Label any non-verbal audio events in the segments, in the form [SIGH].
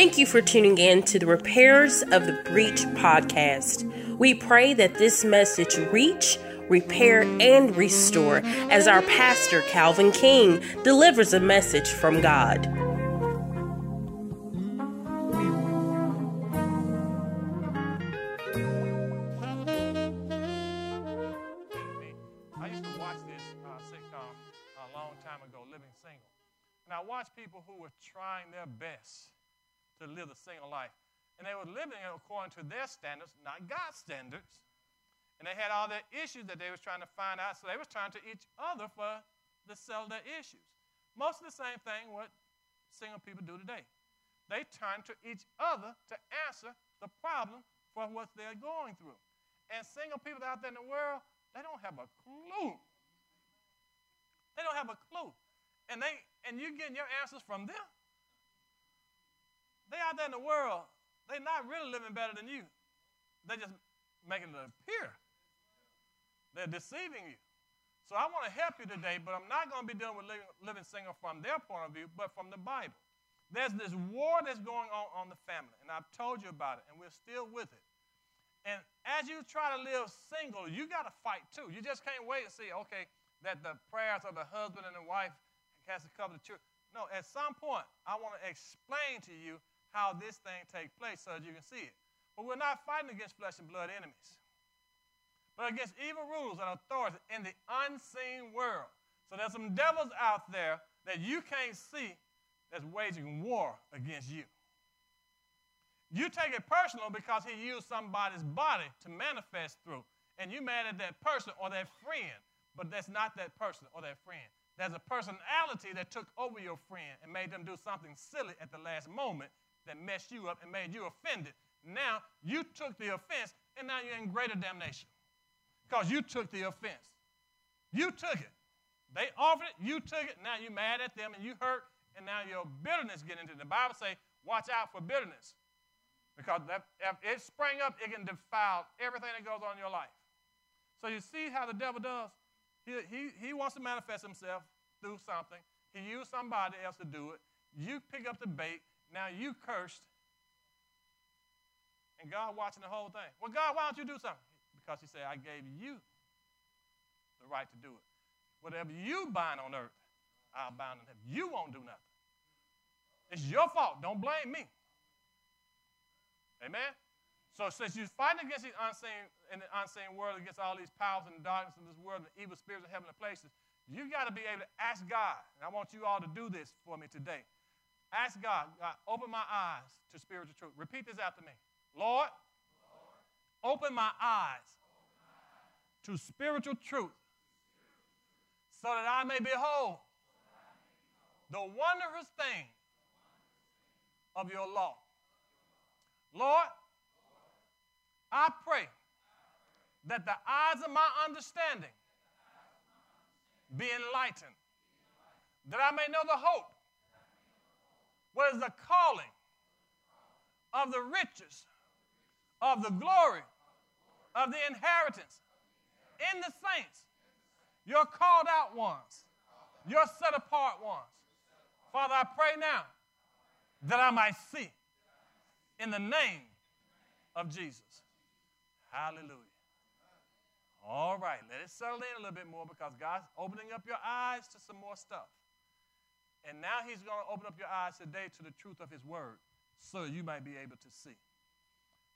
Thank you for tuning in to the Repairers of the Breach podcast. We pray that this message reach, repair, and restore as our pastor, Calvin King, delivers a message from God. Life. And they were living according to their standards, not God's standards. And they had all their issues that they was trying to find out, so they was trying to each other for to sell their issues. Most of the same thing what single people do today. They turn to each other to answer the problem for what they're going through. And single people out there in the world, they don't have a clue. They don't have a clue. And they and you getting your answers from them. They out there in the world, they're not really living better than you. They're just making it appear. They're deceiving you. So I want to help you today, but I'm not going to be dealing with living, living single from their point of view, but from the Bible. There's this war that's going on on the family, and I've told you about it, and we're still with it. And as you try to live single, you got to fight too. You just can't wait and see, okay, that the prayers of the husband and the wife has to cover the church. No, at some point, I want to explain to you how this thing takes place so that you can see it. But we're not fighting against flesh and blood enemies, but against evil rulers and authorities in the unseen world. So there's some devils out there that you can't see that's waging war against you. You take it personal because he used somebody's body to manifest through. And you mad at that person or that friend, but that's not that person or that friend. There's a personality that took over your friend and made them do something silly at the last moment that messed you up and made you offended. Now you took the offense, and now you're in greater damnation because you took the offense. You took it. They offered it, you took it. Now you're mad at them and you hurt, and now your bitterness get into it. The Bible say, watch out for bitterness. Because that, if it sprang up, it can defile everything that goes on in your life. So you see how the devil does? He, he, he wants to manifest himself through something. He used somebody else to do it. You pick up the bait. Now you cursed. And God watching the whole thing. Well, God, why don't you do something? Because he said, I gave you the right to do it. Whatever you bind on earth, I'll bind on heaven. You won't do nothing. It's your fault. Don't blame me. Amen? So since you're fighting against the unseen in the unseen world, against all these powers and the darkness in this world and evil spirits in heavenly places, you got to be able to ask God. And I want you all to do this for me today. Ask God, God, open my eyes to spiritual truth. Repeat this after me. Lord, Lord open, my eyes, open my eyes to spiritual truth so that I may behold the wondrous thing of your law. Lord, I pray that the eyes of my understanding be enlightened, that I may know the hope, what is the calling of the riches of the glory of the inheritance in the saints, your called out ones, your set apart ones. Father, I pray now that I might see in the name of Jesus. Hallelujah. All right, let it settle in a little bit more because God's opening up your eyes to some more stuff. And now He's going to open up your eyes today to the truth of His Word so you might be able to see.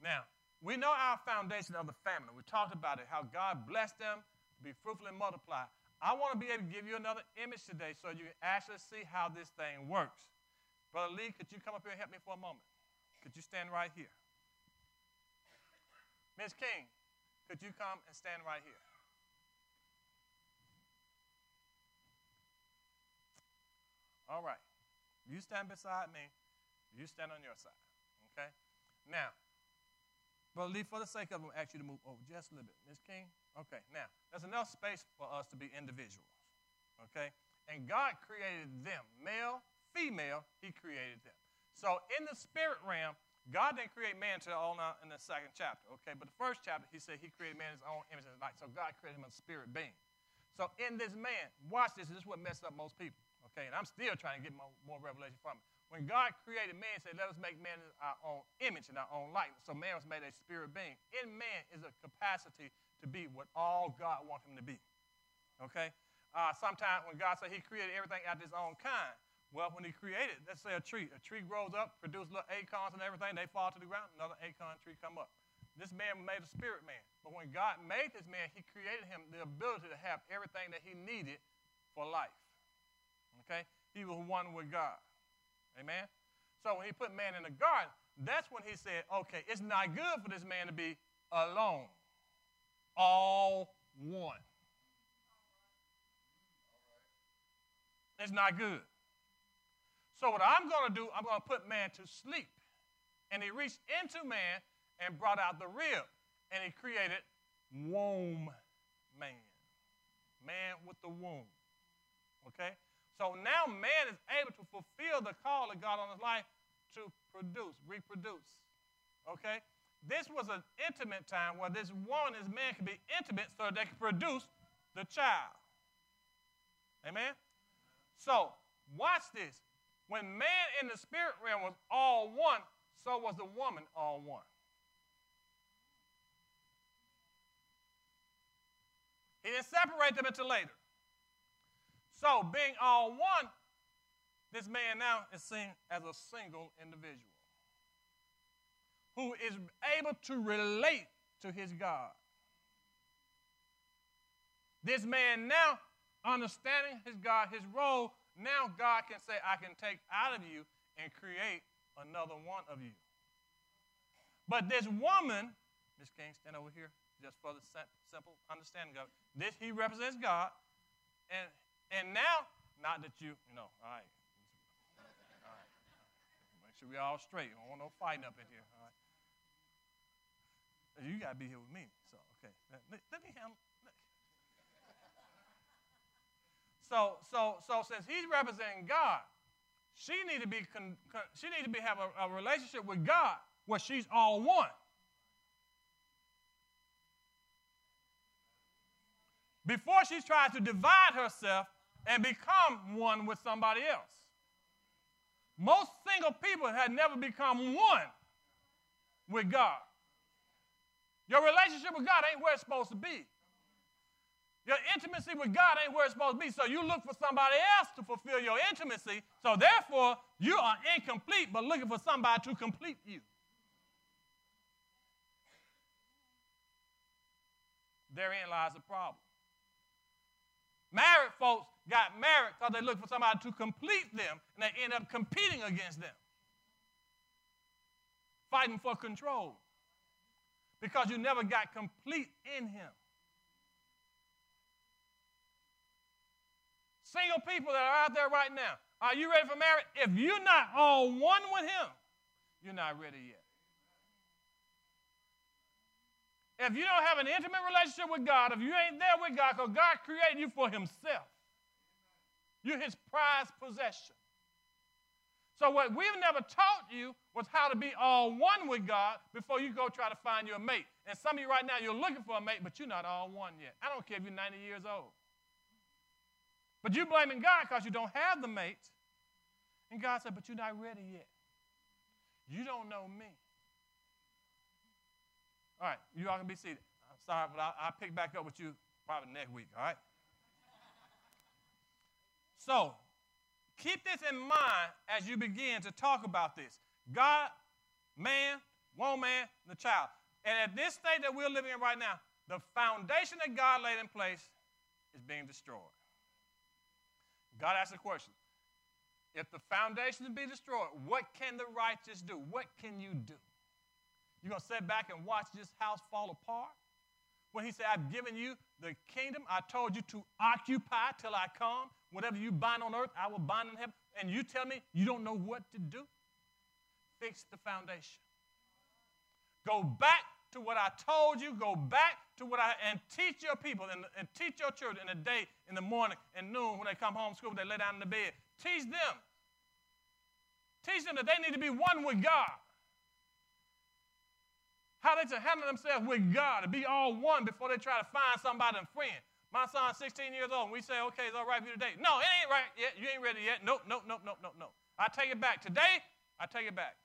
Now, we know our foundation of the family. We talked about it, how God blessed them to be fruitful and multiply. I want to be able to give you another image today so you can actually see how this thing works. Brother Lee, could you come up here and help me for a moment? Could you stand right here? Ms. King, could you come and stand right here? All right. You stand beside me. You stand on your side. Okay? Now, Lee, for the sake of i ask you to move over just a little bit. Ms. King? Okay. Now, there's enough space for us to be individuals. Okay? And God created them. Male, female, He created them. So in the spirit realm, God didn't create man until on in the second chapter, okay? But the first chapter, he said he created man in his own image and light. So God created him a spirit being. So in this man, watch this, this is what messed up most people, Okay, and I'm still trying to get more, more revelation from it. When God created man, he said, let us make man in our own image and our own likeness. So man was made a spirit being. In man is a capacity to be what all God wants him to be. Okay? Uh, sometimes when God said he created everything after his own kind, well, when he created, let's say a tree, a tree grows up, produces little acorns and everything, they fall to the ground, another acorn tree come up. This man made a spirit man. But when God made this man, he created him the ability to have everything that he needed for life. Okay? He was one with God. Amen? So when he put man in the garden, that's when he said, okay, it's not good for this man to be alone. All one. It's not good. So what I'm going to do, I'm going to put man to sleep. And he reached into man and brought out the rib. And he created womb man. Man with the womb. Okay? So now man is able to fulfill the call of God on his life to produce, reproduce. Okay? This was an intimate time where this woman, and this man could be intimate so they could produce the child. Amen? So, watch this. When man in the spirit realm was all one, so was the woman all one. He didn't separate them until later. So, being all one, this man now is seen as a single individual who is able to relate to his God. This man now, understanding his God, his role, now God can say, I can take out of you and create another one of you. But this woman, Miss King, stand over here, just for the simple understanding of it. This, he represents God, and and now, not that you, you know, all right. Make sure we all straight. I don't want no fighting up in here. All right. You got to be here with me. So, okay. Let, let me handle. So, so, so since he's representing God, she need to be con, con, she need to be have a, a relationship with God where she's all one. Before she tries to divide herself and become one with somebody else. Most single people had never become one with God. Your relationship with God ain't where it's supposed to be. Your intimacy with God ain't where it's supposed to be. So you look for somebody else to fulfill your intimacy. So therefore, you are incomplete, but looking for somebody to complete you. Therein lies the problem. Married folks got married because they looked for somebody to complete them, and they end up competing against them, fighting for control because you never got complete in Him. Single people that are out there right now, are you ready for marriage? If you're not all one with Him, you're not ready yet. If you don't have an intimate relationship with God, if you ain't there with God, because God created you for Himself, you're His prized possession. So, what we've never taught you was how to be all one with God before you go try to find your mate. And some of you right now, you're looking for a mate, but you're not all one yet. I don't care if you're 90 years old. But you're blaming God because you don't have the mate. And God said, But you're not ready yet. You don't know me. All right, you all can be seated. I'm sorry, but I'll, I'll pick back up with you probably next week, all right? So, keep this in mind as you begin to talk about this. God, man, woman, the child. And at this state that we're living in right now, the foundation that God laid in place is being destroyed. God asked a question. If the foundation be destroyed, what can the righteous do? What can you do? You're going to sit back and watch this house fall apart? When he said, I've given you the kingdom, I told you to occupy till I come. Whatever you bind on earth, I will bind in heaven. And you tell me you don't know what to do? Fix the foundation. Go back to what I told you. Go back to what I, and teach your people and, and teach your children in the day, in the morning, and noon when they come home school, they lay down in the bed. Teach them. Teach them that they need to be one with God how they to handle themselves with God and be all one before they try to find somebody and friend. My son's 16 years old, and we say, okay, it's all right for you to date. No, it ain't right yet. You ain't ready yet. Nope, nope, nope, nope, nope, nope. I take it back. Today, I take it back.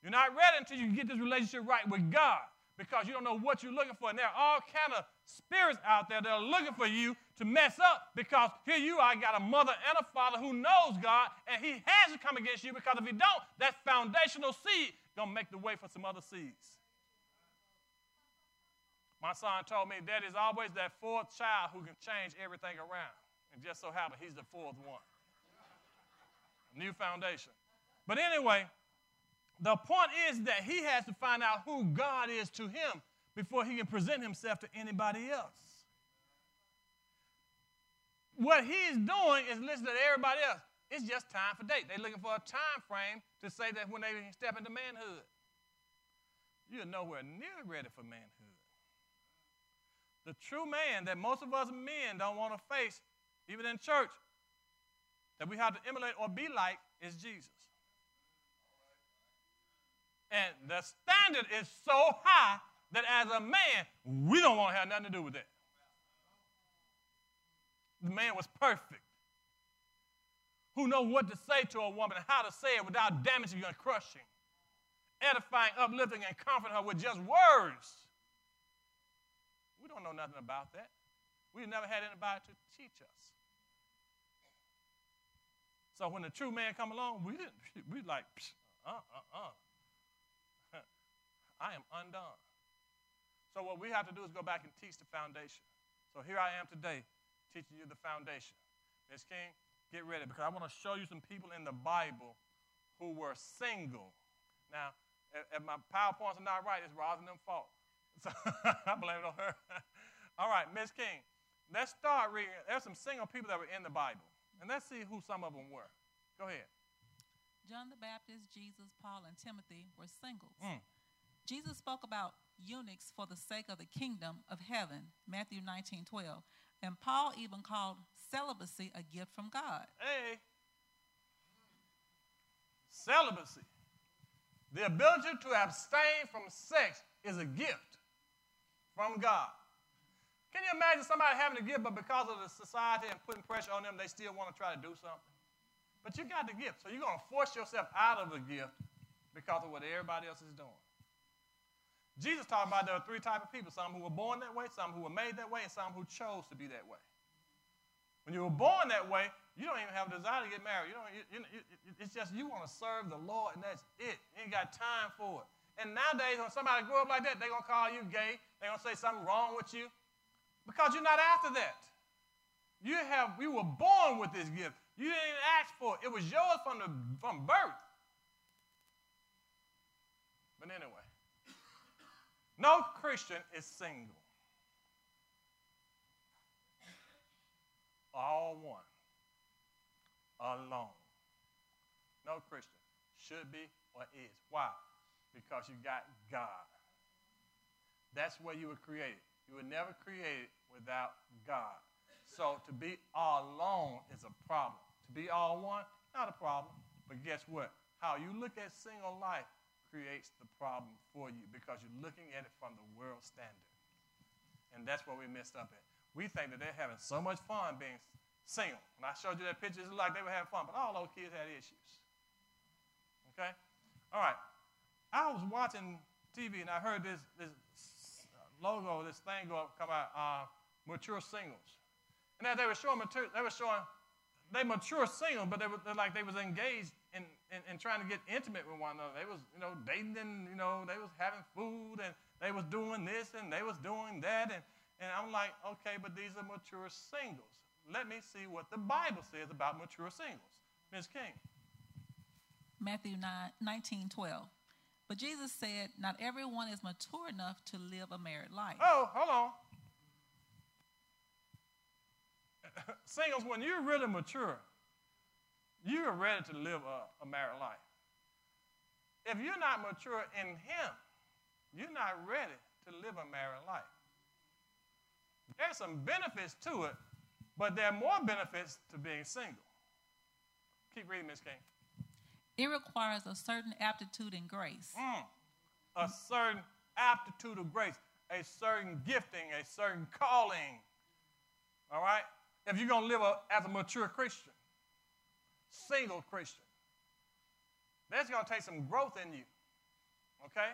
You're not ready until you get this relationship right with God because you don't know what you're looking for. And there are all kind of spirits out there that are looking for you to mess up because here you are, got a mother and a father who knows God, and he has to come against you because if he don't, that foundational seed gonna make the way for some other seeds. My son told me that is always that fourth child who can change everything around. And just so happened he's the fourth one. New foundation. But anyway, the point is that he has to find out who God is to him before he can present himself to anybody else. What he's doing is listening to everybody else. It's just time for date. They're looking for a time frame to say that when they step into manhood. You're nowhere near ready for manhood. The true man that most of us men don't want to face, even in church, that we have to emulate or be like, is Jesus. And the standard is so high that as a man, we don't want to have nothing to do with that. The man was perfect. Who know what to say to a woman and how to say it without damaging and crushing, edifying, uplifting, and comforting her with just words. We don't know nothing about that. We've never had anybody to teach us. So when the true man come along, we didn't. [LAUGHS] We like, uh, uh, uh. I am undone. So what we have to do is go back and teach the foundation. So here I am today, teaching you the foundation. Miss King, get ready because I want to show you some people in the Bible who were single. Now, if, if my PowerPoints are not right, it's Rosalind's fault. [LAUGHS] So I blame it on her. [LAUGHS] All right, Miss King, let's start reading. There's some single people that were in the Bible, and let's see who some of them were. Go ahead. John the Baptist, Jesus, Paul, and Timothy were singles. Mm. Jesus spoke about eunuchs for the sake of the kingdom of heaven, Matthew 19 12. And Paul even called celibacy a gift from God. Hey. Celibacy. The ability to abstain from sex is a gift from God. Can you imagine somebody having a gift, but because of the society and putting pressure on them, they still want to try to do something? But you got the gift, so you're going to force yourself out of the gift because of what everybody else is doing. Jesus talked about there are three types of people some who were born that way, some who were made that way, and some who chose to be that way. When you were born that way, you don't even have a desire to get married. You don't, you, you, it's just you want to serve the Lord, and that's it. You ain't got time for it. And nowadays, when somebody grow up like that, they're going to call you gay. They're going to say something wrong with you because you're not after that. You, have, you were born with this gift. You didn't ask for it. It was yours from, the, from birth. But anyway, no Christian is single. All one. Alone. No Christian should be or is. Why? because you got God. That's where you were created. You were never created without God. So to be all alone is a problem. To be all one, not a problem. But guess what? How you look at single life creates the problem for you because you're looking at it from the world standard. And that's where we messed up at. We think that they're having so much fun being single. And I showed you that picture, it's like they were having fun, but all those kids had issues. Okay? All right. I was watching TV and I heard this, this logo, this thing go up, come out, uh, mature singles. And as they were showing mature, they were showing they mature single, but they were like they was engaged in, in, in, trying to get intimate with one another. They was, you know, dating and, you know, they was having food and they was doing this and they was doing that. And, and I'm like, okay, but these are mature singles. Let me see what the Bible says about mature singles. Ms. King. Matthew 9, 19, 12. But Jesus said, Not everyone is mature enough to live a married life. Oh, hold on. [LAUGHS] Singles, when you're really mature, you are ready to live a, a married life. If you're not mature in Him, you're not ready to live a married life. There's some benefits to it, but there are more benefits to being single. Keep reading, Ms. King. It requires a certain aptitude and grace. Mm. A certain aptitude of grace, a certain gifting, a certain calling All right? If you're going to live a, as a mature Christian, single Christian, that's going to take some growth in you. Okay?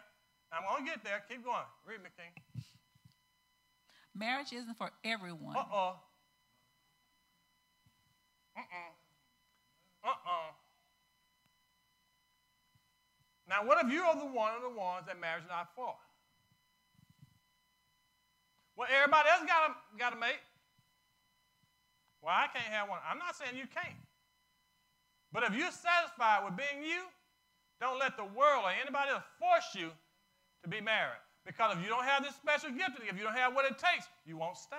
I'm going to get there. Keep going. Read me, King. Marriage isn't for everyone. Uh uh. Uh uh. Uh uh. Now, what if you are the one of the ones that marriage is not for? Well, everybody else got a, got a mate. Well, I can't have one. I'm not saying you can't. But if you're satisfied with being you, don't let the world or anybody else force you to be married. Because if you don't have this special gift, if you don't have what it takes, you won't stay.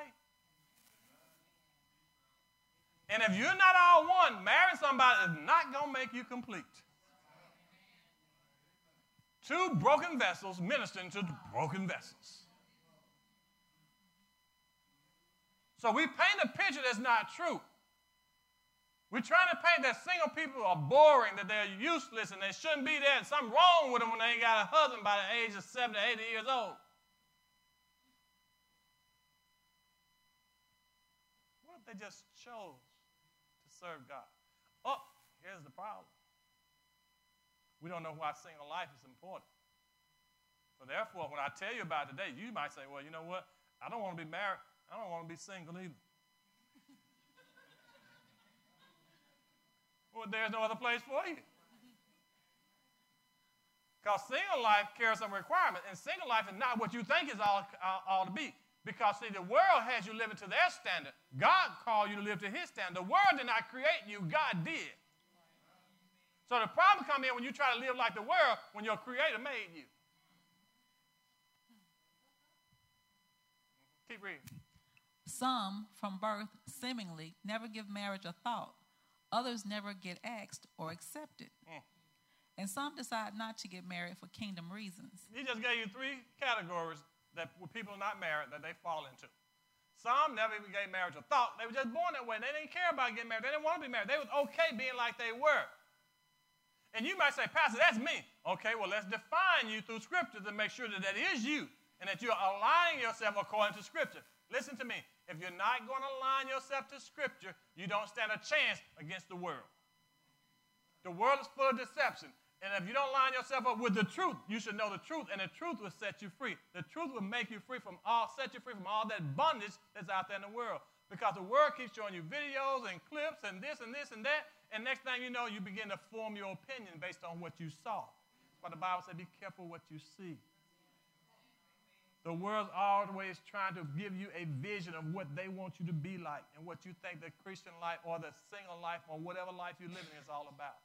And if you're not all one, marrying somebody is not going to make you complete. Two broken vessels ministering to broken vessels. So we paint a picture that's not true. We're trying to paint that single people are boring, that they're useless, and they shouldn't be there, and something wrong with them when they ain't got a husband by the age of 70, 80 years old. What if they just chose to serve God? Oh, here's the problem. We don't know why single life is important. So therefore, when I tell you about today, you might say, well, you know what? I don't want to be married. I don't want to be single either. Well, there's no other place for you. Because single life carries some requirements, and single life is not what you think is all, all, all, to be. Because, see, the world has you living to their standard. God called you to live to his standard. The world did not create you, God did. So the problem comes in when you try to live like the world when your creator made you. Keep reading. Some, from birth, seemingly never give marriage a thought. Others never get asked or accepted. Mm. And some decide not to get married for kingdom reasons. He just gave you three categories that were people not married that they fall into. Some never even gave marriage a thought. They were just born that way. They didn't care about getting married. They didn't want to be married. They was okay being like they were. And you might say, Pastor, that's me. Okay, well, let's define you through Scripture to make sure that that is you and that you're aligning yourself according to Scripture. Listen to me. If you're not going to align yourself to Scripture, you don't stand a chance against the world. The world is full of deception. And if you don't line yourself up with the truth, you should know the truth, and the truth will set you free. The truth will make you free from all, set you free from all that bondage that's out there in the world. Because the world keeps showing you videos and clips and this and this and that, and next thing you know, you begin to form your opinion based on what you saw. But the Bible said, be careful what you see. The world's always trying to give you a vision of what they want you to be like and what you think the Christian life or the single life or whatever life you're living is all about.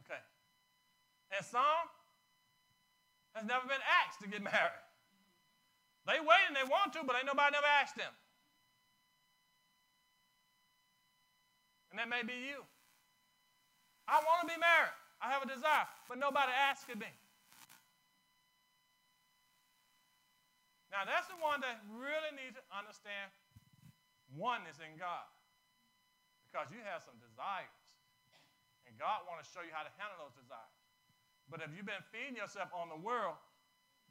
Okay. And some has never been asked to get married. They wait and they want to, but ain't nobody never asked them. And that may be you. I want to be married. I have a desire, but nobody asked me. Now, that's the one that really needs to understand oneness in God. Because you have some desires. And God wants to show you how to handle those desires. But if you've been feeding yourself on the world,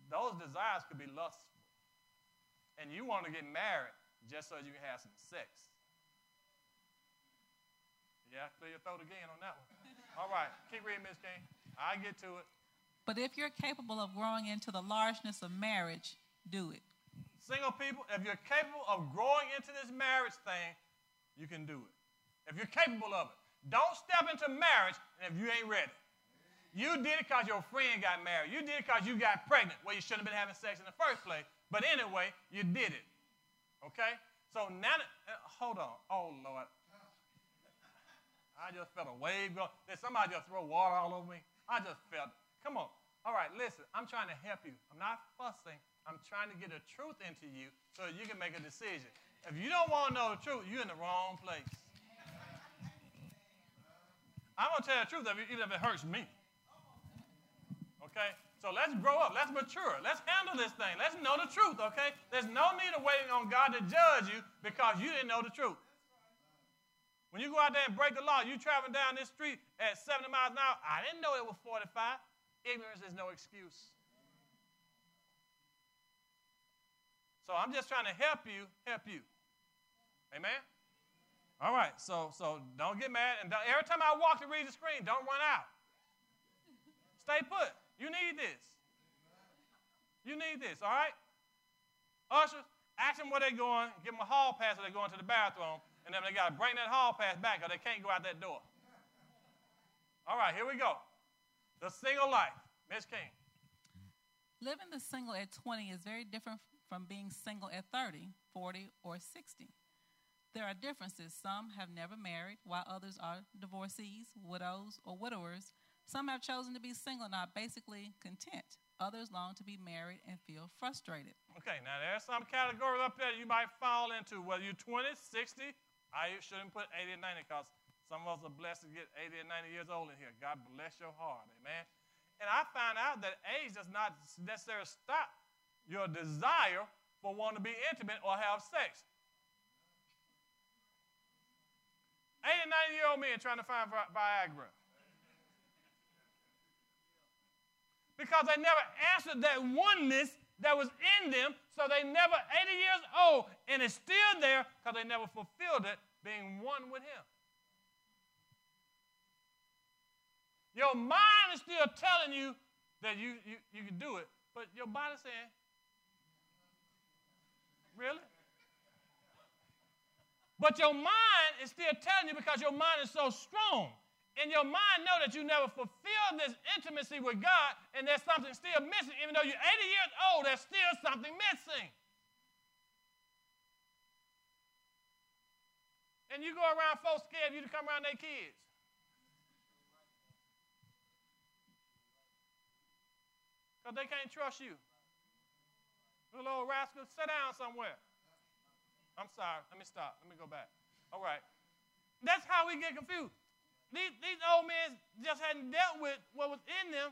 those desires could be lustful. And you want to get married just so you can have some sex. Yeah, clear your throat again on that one. All right, keep reading, Miss King. I get to it. But if you're capable of growing into the largeness of marriage, do it. Single people, if you're capable of growing into this marriage thing, you can do it. If you're capable of it. Don't step into marriage if you ain't ready. You did it because your friend got married. You did it because you got pregnant. Well, you shouldn't have been having sex in the first place. But anyway, you did it. Okay? So now, uh, hold on. Oh, Lord. I just felt a wave go. Did somebody just throw water all over me? I just felt. Come on. All right, listen. I'm trying to help you. I'm not fussing. I'm trying to get the truth into you so you can make a decision. If you don't want to know the truth, you're in the wrong place. I'm going to tell you the truth, even if it hurts me. Okay? So let's grow up. Let's mature. Let's handle this thing. Let's know the truth, okay? There's no need of waiting on God to judge you because you didn't know the truth. When you go out there and break the law, you traveling down this street at 70 miles an hour, I didn't know it was 45. Ignorance is no excuse. So I'm just trying to help you, help you. Amen? All right, so so don't get mad. And every time I walk to read the screen, don't run out. Stay put. You need this. You need this, all right? Ushers, ask them where they're going, give them a hall pass if they're going to the bathroom, and then they got to bring that hall pass back or they can't go out that door. All right, here we go. The single life. Miss King. Living the single at 20 is very different from being single at 30, 40, or 60. There are differences. Some have never married, while others are divorcees, widows, or widowers. Some have chosen to be single and are basically content. Others long to be married and feel frustrated. Okay, now there's some categories up there you might fall into, whether you're 20, 60. I shouldn't put 80 and 90 because some of us are blessed to get 80 and 90 years old in here. God bless your heart, amen. And I found out that age does not necessarily stop your desire for wanting to be intimate or have sex. 80, 90 year old men trying to find Viagra. Because they never answered that oneness that was in them, so they never, 80 years old, and it's still there because they never fulfilled it, being one with Him. Your mind is still telling you that you, you, you can do it, but your body's saying, Really? But your mind is still telling you because your mind is so strong. And your mind know that you never fulfilled this intimacy with God and there's something still missing. Even though you're 80 years old, there's still something missing. And you go around folks scared of you to come around their kids. Because they can't trust you. Little rascal, sit down somewhere. I'm sorry. Let me stop. Let me go back. All right. That's how we get confused. These, these old men just hadn't dealt with what was in them,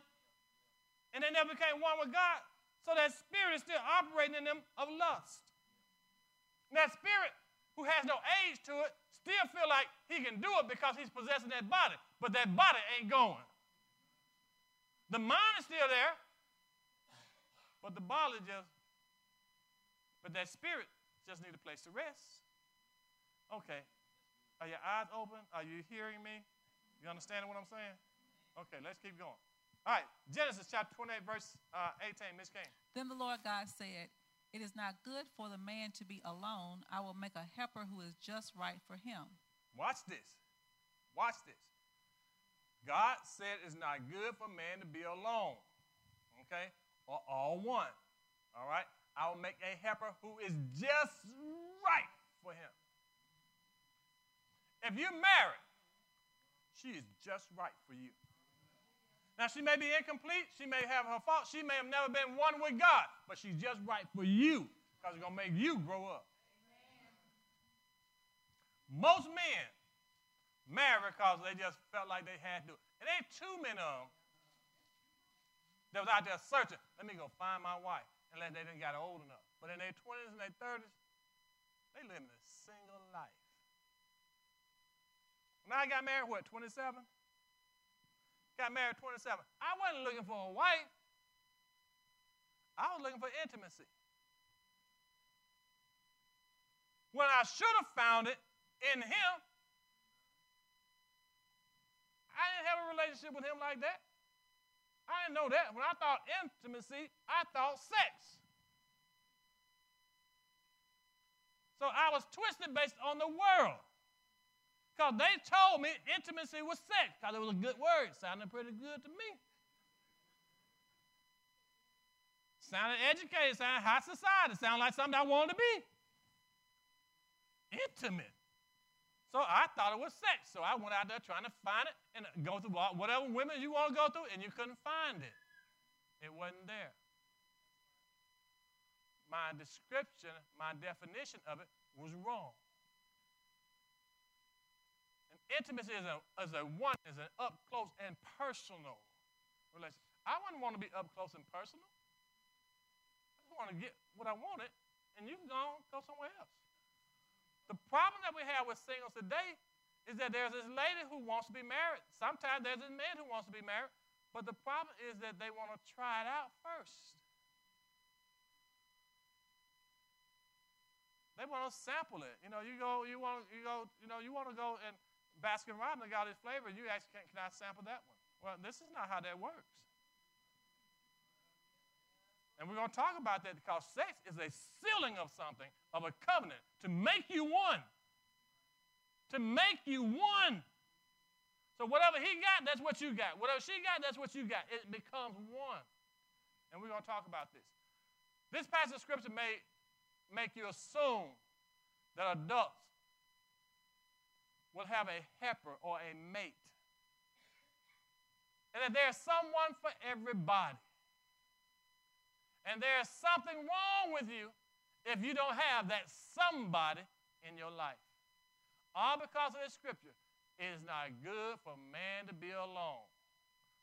and they never became one with God. So that spirit is still operating in them of lust. And that spirit, who has no age to it, still feel like he can do it because he's possessing that body, but that body ain't going. The mind is still there, but the body just, but that spirit just need a place to rest. Okay. Are your eyes open? Are you hearing me? You understanding what I'm saying? Okay, let's keep going. All right, Genesis chapter 28, verse uh, 18, Miss King. Then the Lord God said, It is not good for the man to be alone. I will make a helper who is just right for him. Watch this. Watch this. God said it's not good for man to be alone, okay, or all one. All right? I will make a helper who is just right for him. If you're married, she is just right for you. Now, she may be incomplete. She may have her fault. She may have never been one with God, but she's just right for you because it's going to make you grow up. Most men marry because they just felt like they had to. It ain't too many of them that was out there searching. Let me go find my wife unless they didn't got old enough. But in their 20s and their 30s, they living a single life. When I got married, what, 27? Got married 27. I wasn't looking for a wife. I was looking for intimacy. When I should have found it in him, I didn't have a relationship with him like that. I didn't know that. When I thought intimacy, I thought sex. So I was twisted based on the world. Because they told me intimacy was sex, because it was a good word. Sounded pretty good to me. Sounded educated, sounded high society, sounded like something I wanted to be. Intimate. So I thought it was sex. So I went out there trying to find it and go through whatever women you want to go through, and you couldn't find it. It wasn't there. My description, my definition of it was wrong. And intimacy is a, is a one, is an up close and personal relationship. I wouldn't want to be up close and personal. I just want to get what I wanted, and you can go, go somewhere else. The problem that we have with singles today is that there's this lady who wants to be married. Sometimes there's this man who wants to be married, but the problem is that they want to try it out first. They want to sample it. You know, you go, you want, you go, you know, you want to go and Baskin Robbins got its flavor. You ask, can, can I sample that one? Well, this is not how that works. And we're going to talk about that because sex is a sealing of something, of a covenant, to make you one. To make you one. So whatever he got, that's what you got. Whatever she got, that's what you got. It becomes one. And we're going to talk about this. This passage of scripture may make you assume that adults will have a helper or a mate. And that there's someone for everybody. And there's something wrong with you if you don't have that somebody in your life. All because of this scripture. It is not good for man to be alone.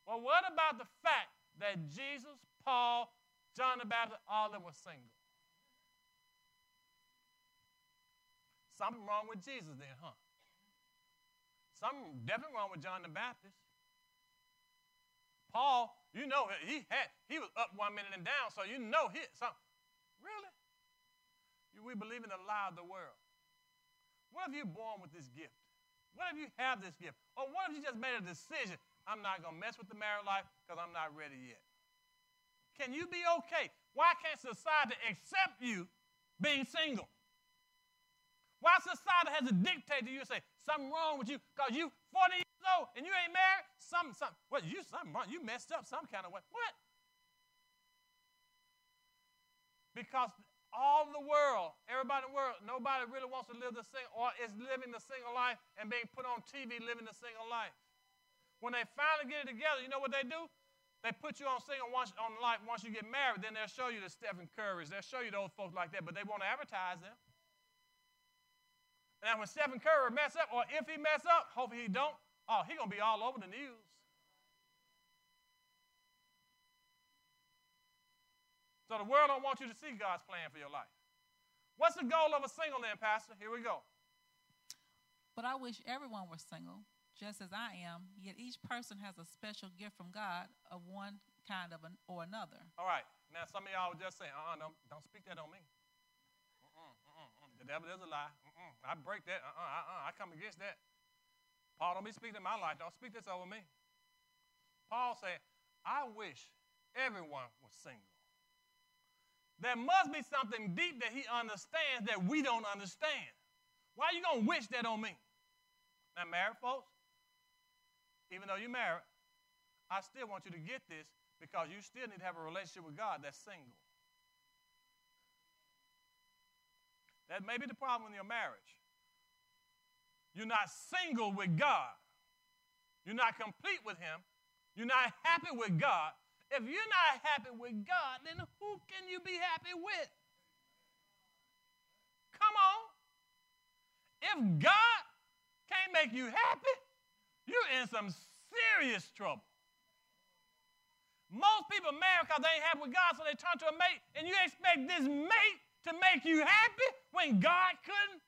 Well, what about the fact that Jesus, Paul, John the Baptist, all of them were single? Something wrong with Jesus then, huh? Something definitely wrong with John the Baptist. Paul, you know, he had he was up one minute and down, so you know he something. Really? We believe in the lie of the world. What if you're born with this gift? What if you have this gift? Or what if you just made a decision? I'm not to mess with the married life because I'm not ready yet. Can you be okay? Why can't society accept you being single? Why society has to dictate to you and say, something wrong with you because you 40 years and you ain't married? Something, something. What, you, something. You messed up some kind of way. What? Because all the world, everybody in the world, nobody really wants to live the single or is living the single life and being put on TV living the single life. When they finally get it together, you know what they do? They put you on single once, on life once you get married, then they'll show you the Stephen Currys. They'll show you those folks like that, but they won't advertise them. Now, when Stephen Curry mess up, or if he mess up, hopefully he don't, oh, he going to be all over the news. So the world don't want you to see God's plan for your life. What's the goal of a single then, Pastor? Here we go. But I wish everyone were single, just as I am, yet each person has a special gift from God of one kind of an, or another. All right. Now, some of y'all would just say, uh-uh, don't, don't speak that on me. The devil is a lie. Mm-mm. I break that. Uh-uh, uh-uh. I come against that. Paul, don't be speaking in my life. Don't speak this over me. Paul said, I wish everyone was single. There must be something deep that he understands that we don't understand. Why are you going to wish that on me? Now, married folks, even though you're married, I still want you to get this because you still need to have a relationship with God that's single. That may be the problem in your marriage. You're not single with God. You're not complete with Him. You're not happy with God. If you're not happy with God, then who can you be happy with? Come on. If God can't make you happy, you're in some serious trouble. Most people marry because they ain't happy with God, so they turn to a mate, and you expect this mate to make you happy when God couldn't?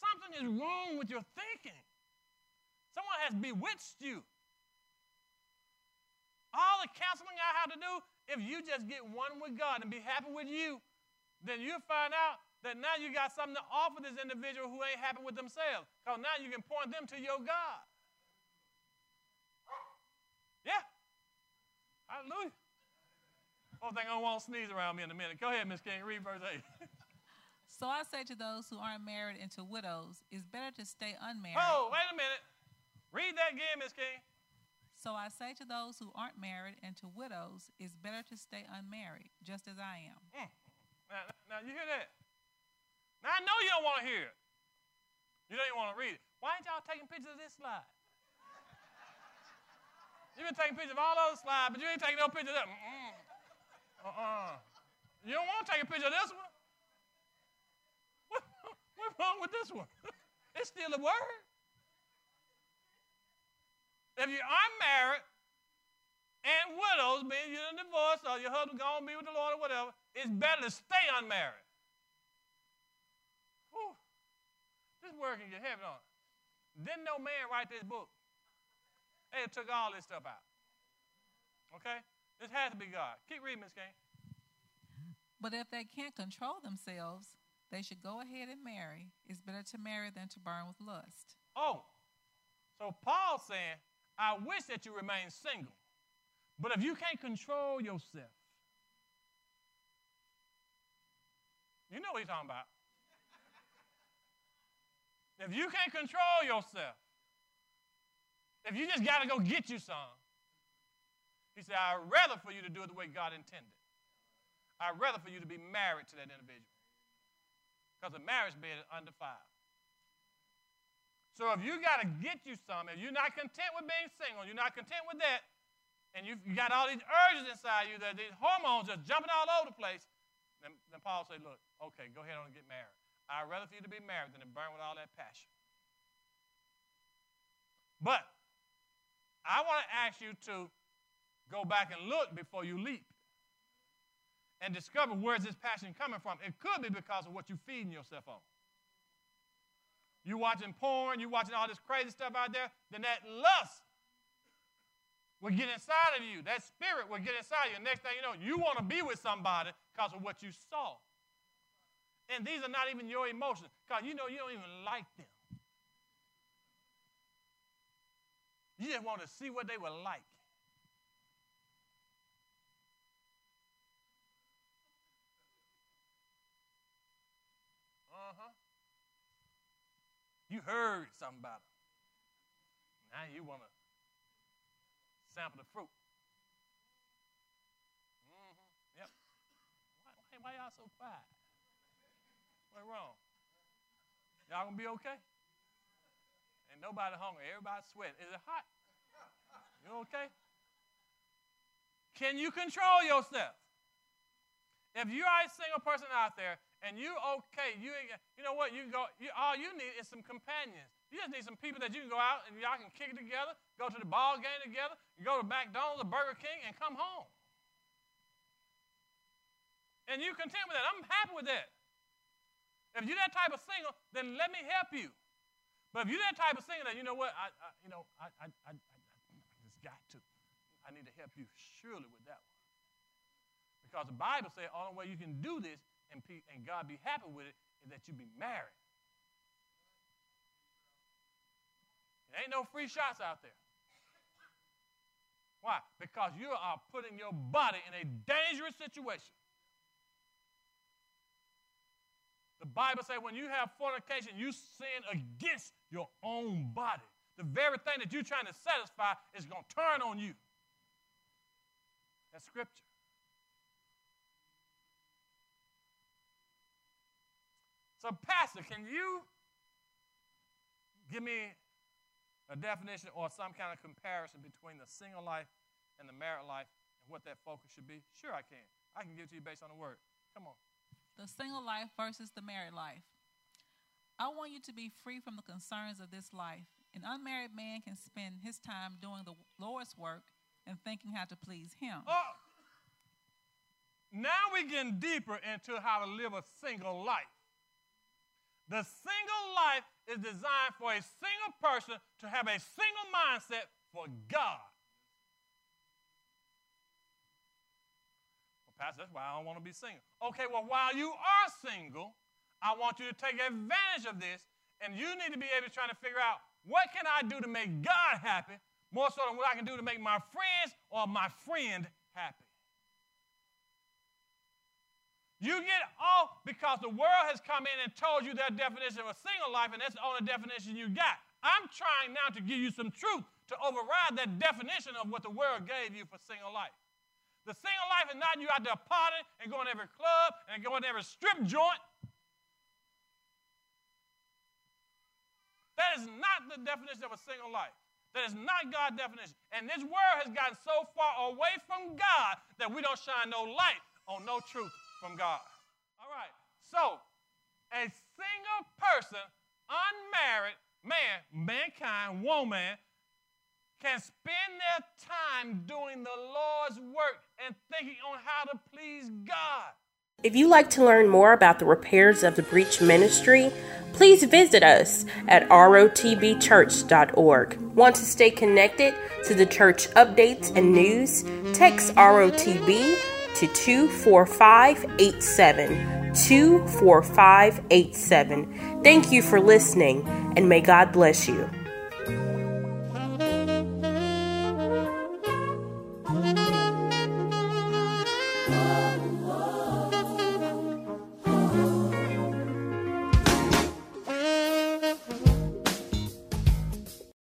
Something is wrong with your thinking. Someone has bewitched you. All the counseling I have to do, if you just get one with God and be happy with you, then you'll find out that now you got something to offer this individual who ain't happy with themselves. Because now you can point them to your God. Yeah. Hallelujah. One thing I won't sneeze around me in a minute. Go ahead, Miss King. Read verse 8. [LAUGHS] so I say to those who aren't married and to widows, it's better to stay unmarried. Oh, wait a minute. Read that again, Miss King. So I say to those who aren't married and to widows, it's better to stay unmarried, just as I am. Mm. Now, now, you hear that? Now, I know you don't want to hear it. You don't even want to read it. Why ain't y'all taking pictures of this slide? You've been taking pictures of all those slides, but you ain't taking no pictures of that. Mm-mm. Uh-uh. You don't want to take a picture of this one. What, what's wrong with this one? [LAUGHS] it's still a word. If you are married and widows, meaning you're in divorce or your husband gone be with the Lord or whatever, it's better to stay unmarried. Whew. This word can get heavy on. Didn't no man write this book. They took all this stuff out. Okay? This has to be God. Keep reading, Miss King. But if they can't control themselves, they should go ahead and marry. It's better to marry than to burn with lust. Oh, so Paul's saying, I wish that you remain single. But if you can't control yourself, you know what he's talking about. If you can't control yourself, if you just got to go get you some, he said, I'd rather for you to do it the way God intended. I'd rather for you to be married to that individual. Because the marriage bed is undefiled. So if you got to get you some, if you're not content with being single, you're not content with that, and you, you got all these urges inside you, that these hormones are jumping all over the place, then, then Paul said, look, okay, go ahead on and get married. I'd rather for you to be married than to burn with all that passion. But I want to ask you to go back and look before you leap and discover where's this passion coming from. It could be because of what you're feeding yourself on. You're watching porn, You're watching all this crazy stuff out there, then that lust will get inside of you. That spirit will get inside of you. Next thing you know, you want to be with somebody because of what you saw. And these are not even your emotions because you know you don't even like them. You just want to see what they were like. You heard something about it. Now you want to sample the fruit. Mm-hmm. Yep. Why, why, why y'all so quiet? What's wrong? Y'all gonna be okay? Ain't nobody hungry. Everybody sweating. Is it hot? You okay? Can you control yourself? If you are a single person out there and you okay, you you know what? You go. You, all you need is some companions. You just need some people that you can go out and y'all can kick it together, go to the ball game together, go to McDonald's or Burger King, and come home. And you content with that. I'm happy with that. If you're that type of single, then let me help you. But if you're that type of single, that you know what, I, I you know, I, I, I, I just got to. I need to help you surely with that one. Because the Bible says the only way you can do this and, and God be happy with it is that you be married. There ain't no free shots out there. Why? Because you are putting your body in a dangerous situation. The Bible says when you have fornication, you sin against your own body. The very thing that you're trying to satisfy is going to turn on you. That's scripture. So, Pastor, can you give me a definition or some kind of comparison between the single life and the married life and what that focus should be? Sure, I can. I can give it to you based on the word. Come on. The single life versus the married life. I want you to be free from the concerns of this life. An unmarried man can spend his time doing the Lord's work and thinking how to please Him. Oh, now we're getting deeper into how to live a single life. The single life is designed for a single person to have a single mindset for God. Well, Pastor, that's why I don't want to be single. Okay, well, while you are single, I want you to take advantage of this, and you need to be able to try to figure out what can I do to make God happy more so than what I can do to make my friends or my friend happy. You get off because the world has come in and told you their definition of a single life, and that's the only definition you got. I'm trying now to give you some truth to override that definition of what the world gave you for single life. The single life is not you out there partying and going to every club and going to every strip joint. That is not the definition of a single life. That is not God's definition. And this world has gotten so far away from God that we don't shine no light on no truth from God. All right. So, a single person, unmarried man, mankind, woman, can spend their time doing the Lord's work and thinking on how to please God. If you'd like to learn more about the Repairers of the Breach ministry, please visit us at rotbchurch.org. Want to stay connected to the church updates and news? Text ROTB to 24587. 24587. Thank you for listening, and may God bless you.